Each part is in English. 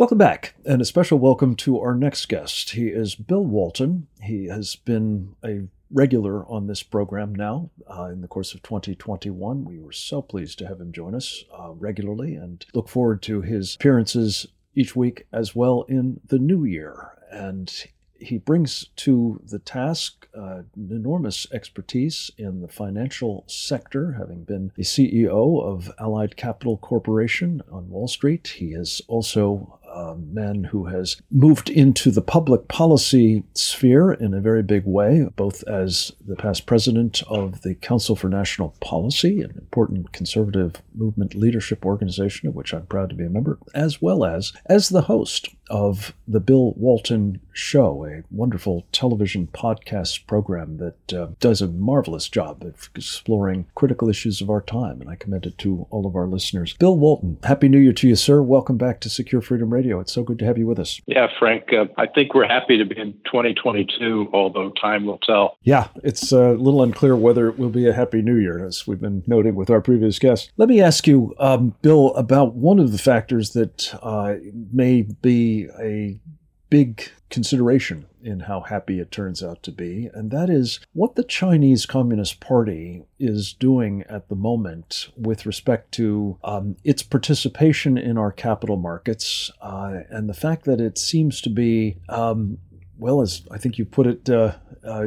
Welcome back, and a special welcome to our next guest. He is Bill Walton. He has been a regular on this program now uh, in the course of 2021. We were so pleased to have him join us uh, regularly and look forward to his appearances each week as well in the new year. And he brings to the task uh, enormous expertise in the financial sector, having been the CEO of Allied Capital Corporation on Wall Street. He is also a man who has moved into the public policy sphere in a very big way, both as the past president of the Council for National Policy, an important conservative movement leadership organization of which I'm proud to be a member, as well as as the host of the Bill Walton Show, a wonderful television podcast program that uh, does a marvelous job of exploring critical issues of our time, and I commend it to all of our listeners. Bill Walton, Happy New Year to you, sir. Welcome back to Secure Freedom Radio. It's so good to have you with us. Yeah, Frank, uh, I think we're happy to be in 2022, although time will tell. Yeah, it's a little unclear whether it will be a Happy New Year, as we've been noting with our previous guests. Let me ask you, um, Bill, about one of the factors that uh, may be a big consideration in how happy it turns out to be, and that is what the Chinese Communist Party is doing at the moment with respect to um, its participation in our capital markets, uh, and the fact that it seems to be, um, well, as I think you put it, uh, uh,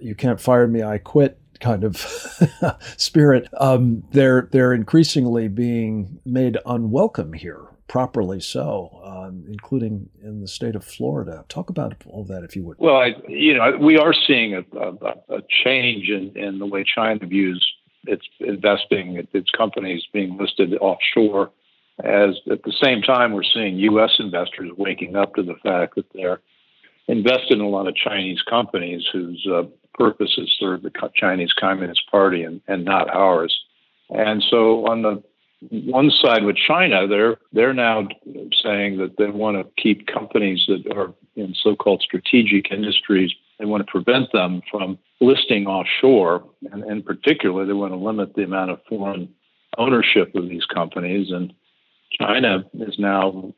you can't fire me, I quit kind of spirit. Um, they're they're increasingly being made unwelcome here properly so, um, including in the state of Florida. Talk about all that, if you would. Well, I, you know, we are seeing a, a, a change in, in the way China views its investing, its companies being listed offshore. As at the same time, we're seeing U.S. investors waking up to the fact that they're invested in a lot of Chinese companies whose uh, purpose is serve the Chinese Communist Party and, and not ours. And so, on the one side with China, they're they're now saying that they want to keep companies that are in so-called strategic industries. They want to prevent them from listing offshore, and in particular, they want to limit the amount of foreign ownership of these companies. And China is now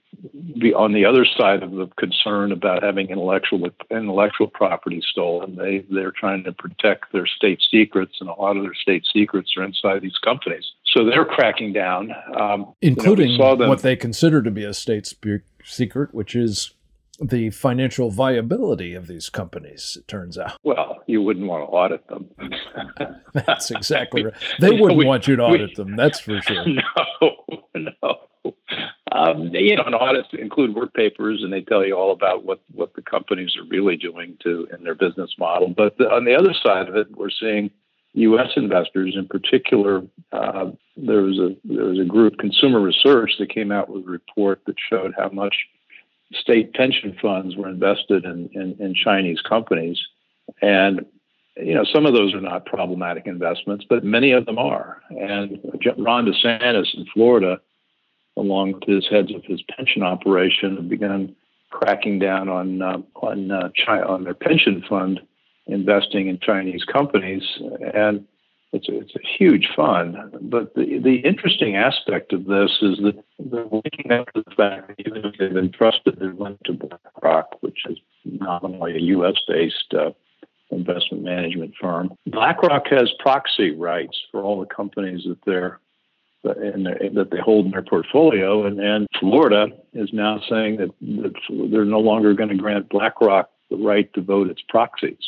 on the other side of the concern about having intellectual intellectual property stolen. They they're trying to protect their state secrets, and a lot of their state secrets are inside these companies. So they're cracking down, um, including you know, what they consider to be a state spe- secret, which is the financial viability of these companies, it turns out. Well, you wouldn't want to audit them. that's exactly right. They wouldn't we, want you to audit we, them, that's for sure. No, no. Um, you know, and audits include work papers, and they tell you all about what, what the companies are really doing to in their business model. But the, on the other side of it, we're seeing U.S. investors, in particular, uh, there was a there was a group, Consumer Research, that came out with a report that showed how much state pension funds were invested in, in, in Chinese companies, and you know some of those are not problematic investments, but many of them are. And Ron DeSantis in Florida, along with his heads of his pension operation, have begun cracking down on uh, on uh, China, on their pension fund investing in Chinese companies, and it's a, it's a huge fund. But the the interesting aspect of this is that they're the fact that even if they've entrusted their money to BlackRock, which is nominally a U.S. based uh, investment management firm, BlackRock has proxy rights for all the companies that they're their, that they hold in their portfolio, and, and Florida is now saying that, that they're no longer going to grant BlackRock the right to vote its proxies.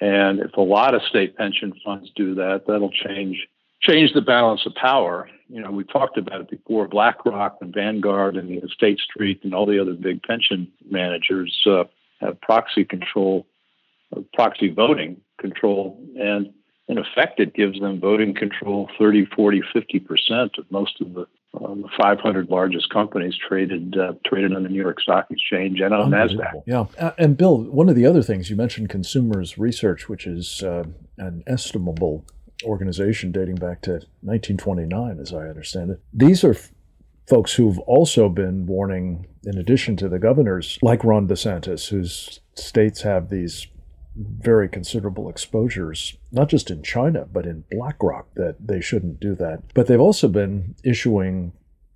And if a lot of state pension funds do that, that'll change change the balance of power. You know, we talked about it before. BlackRock and Vanguard and State Street and all the other big pension managers uh, have proxy control, uh, proxy voting control, and in effect, it gives them voting control 30, 40, 50 percent of most of the um, the 500 largest companies traded uh, traded on the New York Stock Exchange and on Nasdaq. Yeah, uh, and Bill, one of the other things you mentioned, Consumers Research, which is uh, an estimable organization dating back to 1929, as I understand it. These are f- folks who've also been warning, in addition to the governors, like Ron DeSantis, whose states have these very considerable exposures, not just in China, but in BlackRock, that they shouldn't do that. But they've also been issuing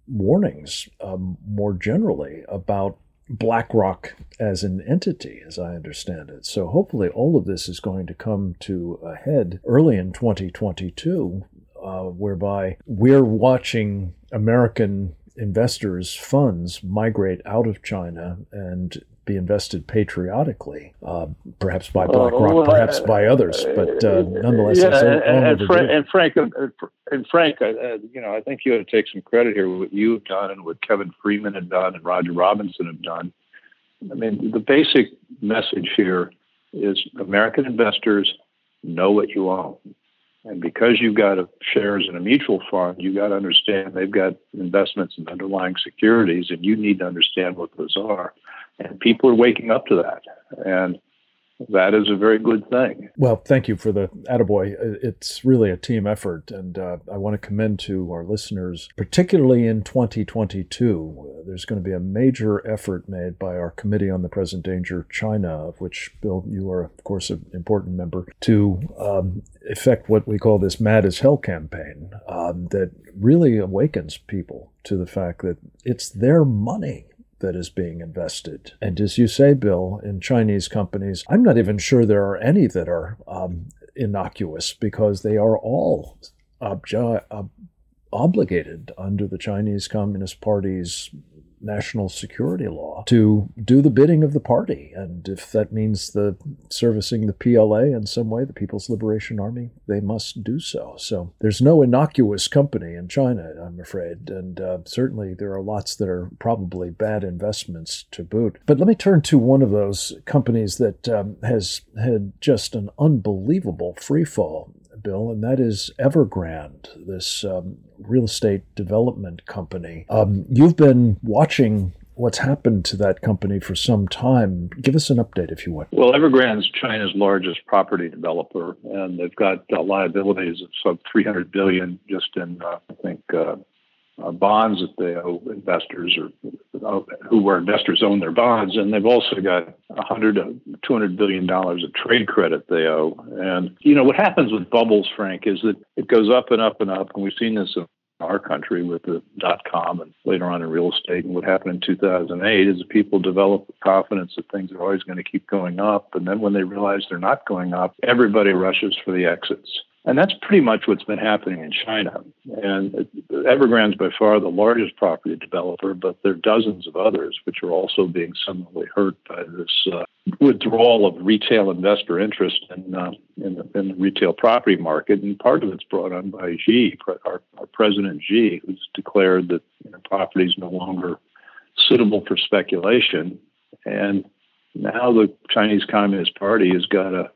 warnings um, more generally about BlackRock as an entity, as I understand it. So hopefully, all of this is going to come to a head early in 2022, uh, whereby we're watching American investors' funds migrate out of China and be invested patriotically, uh, perhaps by BlackRock, well, perhaps by others, but uh, nonetheless, yeah, and, and, Fra- and, Frank, uh, and Frank, uh, you know, I think you ought to take some credit here with what you've done and what Kevin Freeman had done and Roger Robinson have done. I mean, the basic message here is American investors know what you own. And because you've got a, shares in a mutual fund, you've got to understand they've got investments in underlying securities, and you need to understand what those are. And people are waking up to that. And that is a very good thing. Well, thank you for the attaboy. It's really a team effort, and uh, I want to commend to our listeners, particularly in 2022. There's going to be a major effort made by our Committee on the Present Danger China, of which, Bill, you are, of course, an important member, to um, effect what we call this Mad as Hell campaign um, that really awakens people to the fact that it's their money that is being invested. And as you say, Bill, in Chinese companies, I'm not even sure there are any that are um, innocuous because they are all obje- ob- obligated under the Chinese Communist Party's national security law to do the bidding of the party. And if that means the servicing the PLA in some way, the People's Liberation Army, they must do so. So there's no innocuous company in China, I'm afraid. And uh, certainly there are lots that are probably bad investments to boot. But let me turn to one of those companies that um, has had just an unbelievable free fall Bill, and that is Evergrande, this um, real estate development company. Um, you've been watching what's happened to that company for some time. Give us an update, if you would. Well, Evergrande's China's largest property developer, and they've got uh, liabilities of sub 300 billion just in, uh, I think, uh, uh, bonds that they owe investors or who were investors own their bonds, and they've also got 100 uh, 200 billion dollars of trade credit they owe. And you know what happens with bubbles, Frank, is that it goes up and up and up, and we've seen this in our country with the dot com and later on in real estate. And what happened in 2008 is people develop the confidence that things are always going to keep going up, and then when they realize they're not going up, everybody rushes for the exits. And that's pretty much what's been happening in China. And Evergrande's by far the largest property developer, but there are dozens of others which are also being similarly hurt by this uh, withdrawal of retail investor interest in, uh, in, the, in, the, retail property market. And part of it's brought on by Xi, our, our president Xi, who's declared that you know, property is no longer suitable for speculation. And now the Chinese Communist Party has got a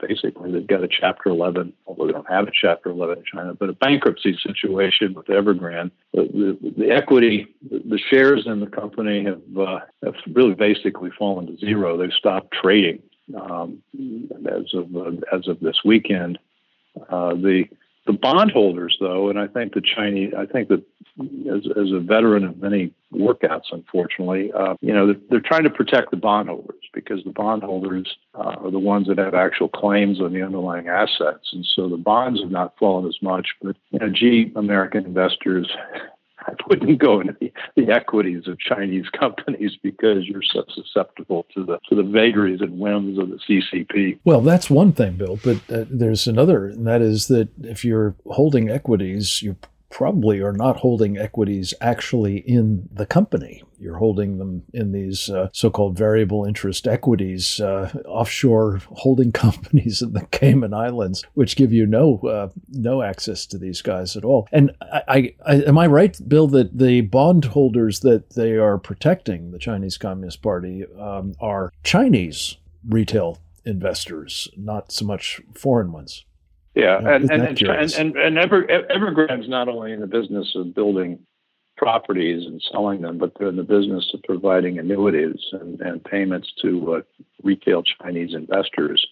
basically they've got a Chapter 11, although they don't have a Chapter 11 in China, but a bankruptcy situation with Evergrande. The, the, the equity, the, shares in the company have uh, have really basically fallen to zero. They've stopped trading um, as of uh, as of this weekend. Uh, the the bondholders, though, and I think the Chinese, I think that as, as a veteran of many workouts, unfortunately, uh, you know, they're, they're, trying to protect the bondholders because the bondholders uh, are the ones that have actual claims on the underlying assets. And so the bonds have not fallen as much, but, you know, gee, American investors, Wouldn't go into the, the, equities of Chinese companies because you're so susceptible to the to the vagaries and whims of the CCP. Well, that's one thing, Bill, but uh, there's another, and that is that if you're holding equities, you probably are not holding equities actually in the company. You're holding them in these uh, so called variable interest equities, uh, offshore holding companies in the Cayman Islands, which give you no, uh, no access to these guys at all. And I, I, am I right, Bill, that the bondholders that they are protecting, the Chinese Communist Party, um, are Chinese retail investors, not so much foreign ones? Yeah, and and, and and, and Ever, Evergrande's not only in the business of building properties and selling them, but they're in the business of providing annuities and, and payments to uh, retail Chinese investors,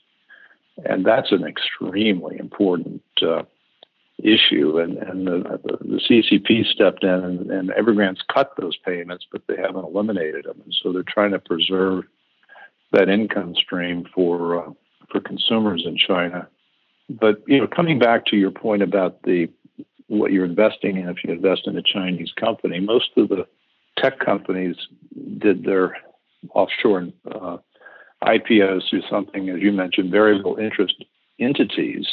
and that's an extremely important uh, issue. And and the, the, CCP stepped in, and, and Evergrande's cut those payments, but they haven't eliminated them, and so they're trying to preserve that income stream for uh, for consumers in China but you know, coming back to your point about the what you're investing in if you invest in a Chinese company. Most of the tech companies did their offshore uh, IPOs through something, as you mentioned, variable interest entities,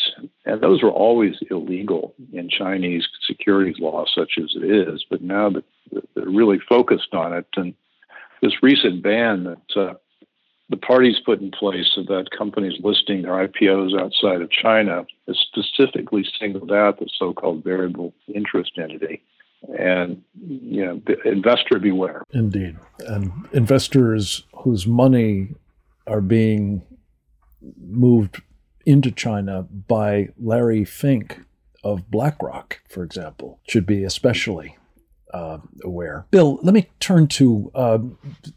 and those were always illegal in Chinese securities law, such as it is. But now that they're really focused on it, and this recent ban that uh, the parties put in place so that companies listing their IPOs outside of China has specifically singled out the so-called variable interest entity. And you know, investor beware. Indeed, and investors whose money are being moved into China by Larry Fink of BlackRock, for example, should be especially uh, aware. Bill, let me turn to uh,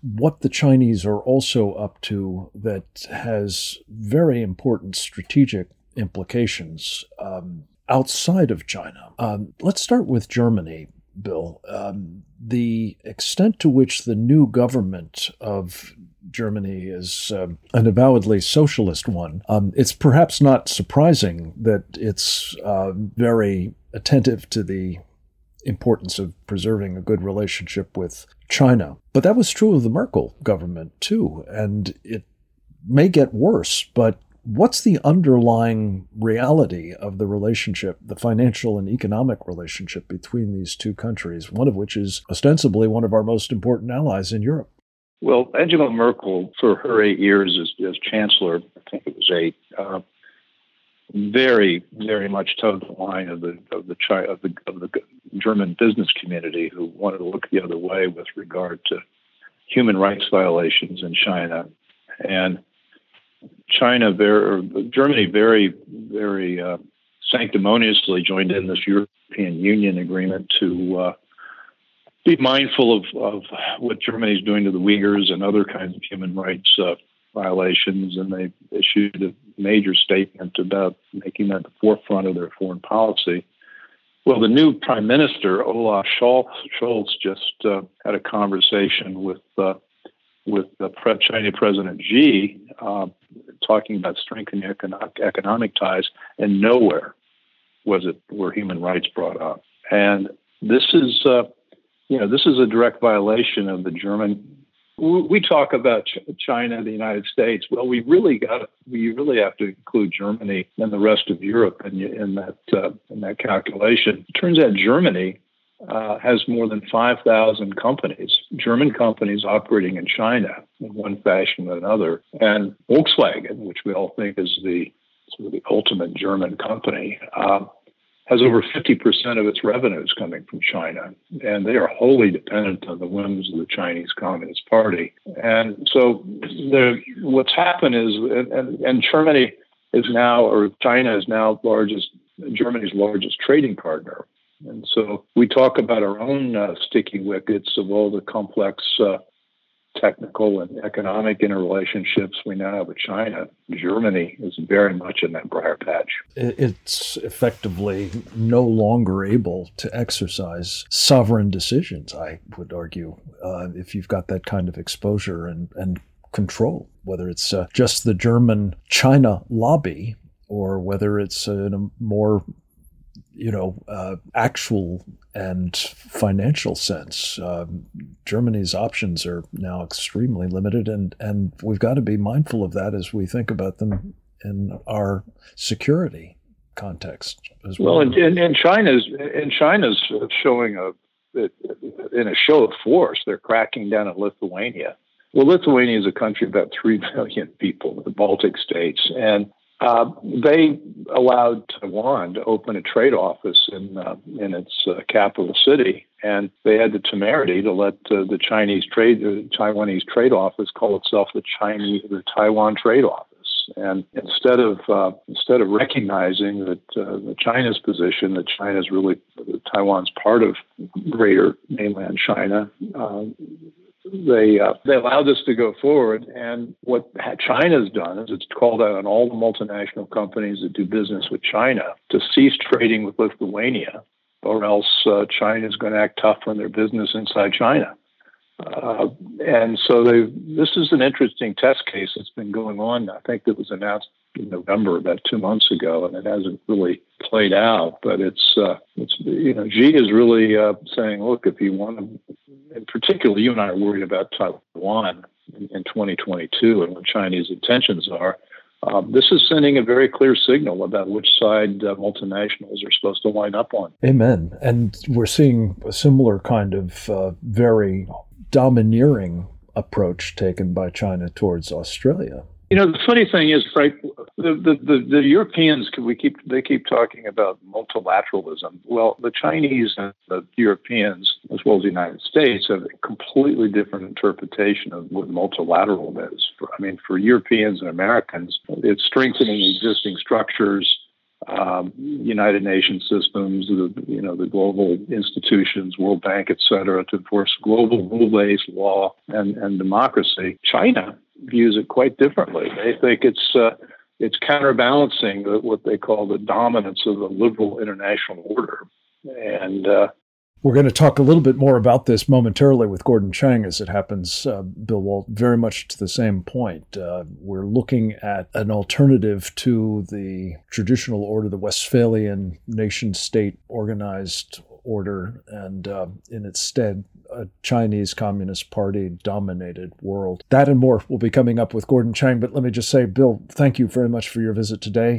what the Chinese are also up to that has very important strategic implications um, outside of China. Um, let's start with Germany, Bill. Um, the extent to which the new government of Germany is um, an avowedly socialist one, um, it's perhaps not surprising that it's uh, very attentive to the importance of preserving a good relationship with China. But that was true of the Merkel government too, and it may get worse, but what's the underlying reality of the relationship, the financial and economic relationship between these two countries, one of which is ostensibly one of our most important allies in Europe? Well, Angela Merkel, for her eight years as, as chancellor, I think it was eight, uh, very, very much towed the line of the of the of the of the German business community who wanted to look the other way with regard to human rights violations in China, and China, very, Germany, very, very uh, sanctimoniously joined in this European Union agreement to uh, be mindful of, of what Germany is doing to the Uyghurs and other kinds of human rights uh, violations, and they issued a major statement about making that the forefront of their foreign policy. Well, the new prime minister, Olaf Scholz, just uh, had a conversation with uh, with the Chinese President Xi, uh, talking about strengthening economic, economic ties, and nowhere was it were human rights brought up. And this is, uh, you know, this is a direct violation of the German we talk about China, the United States. Well, we really got we really have to include Germany and the rest of Europe in, in that uh, in that calculation. It turns out Germany uh, has more than 5,000 companies, German companies operating in China in one fashion or another, and Volkswagen, which we all think is the sort of the ultimate German company. Uh, has over 50% of its revenues coming from China, and they are wholly dependent on the whims of the Chinese Communist Party. And so, what's happened is, and, and Germany is now, or China is now largest, Germany's largest trading partner. And so we talk about our own uh, sticky wickets of all the complex uh, technical and economic interrelationships we now have with China, Germany is very much in that briar patch. It's effectively no longer able to exercise sovereign decisions, I would argue, uh, if you've got that kind of exposure and, and control, whether it's uh, just the German China lobby or whether it's a more you know, uh, actual and financial sense. Um, Germany's options are now extremely limited, and, and we've got to be mindful of that as we think about them in our security context as well. Well, and, and, and China's and China's showing a in a show of force. They're cracking down on Lithuania. Well, Lithuania is a country of about three million people, the Baltic states, and uh, they allowed Taiwan to open a trade office in uh, in its uh, capital city, and they had the temerity to let uh, the Chinese trade, the Taiwanese trade office, call itself the Chinese, the Taiwan Trade Office. And instead of uh, instead of recognizing that uh, China's position, that China is really Taiwan's part of greater mainland China, they uh, they allowed us to go forward. And what China's done is it's called out on all the multinational companies that do business with China to cease trading with Lithuania, or else uh, China is going to act tough on their business inside China. Uh, and so this is an interesting test case that's been going on. I think that was announced in November, about two months ago, and it hasn't really played out. But it's uh, it's you know Xi is really uh, saying, look, if you want to, in particular, you and I are worried about Taiwan in, in 2022 and what Chinese intentions are. Um, this is sending a very clear signal about which side uh, multinationals are supposed to line up on. Amen. And we're seeing a similar kind of uh, very domineering approach taken by China towards Australia. You know, the funny thing is, right? The, the, the, the, Europeans, we keep they keep talking about multilateralism. Well, the Chinese and the Europeans, as well as the United States, have a completely different interpretation of what multilateral is. I mean, for Europeans and Americans, it's strengthening existing structures, um, United Nations systems, the you know the global institutions, World Bank, et cetera, to enforce global rule-based law and, and democracy. China views it quite differently. They think it's uh, it's counterbalancing what they call the dominance of the liberal international order, and uh, we're going to talk a little bit more about this momentarily with Gordon Chang as it happens, uh, Bill Walt, very much to the same point. Uh, we're looking at an alternative to the traditional order, the Westphalian nation state organized order, and uh, in its stead, a Chinese Communist Party dominated world. That and more will be coming up with Gordon Chang. But let me just say, Bill, thank you very much for your visit today.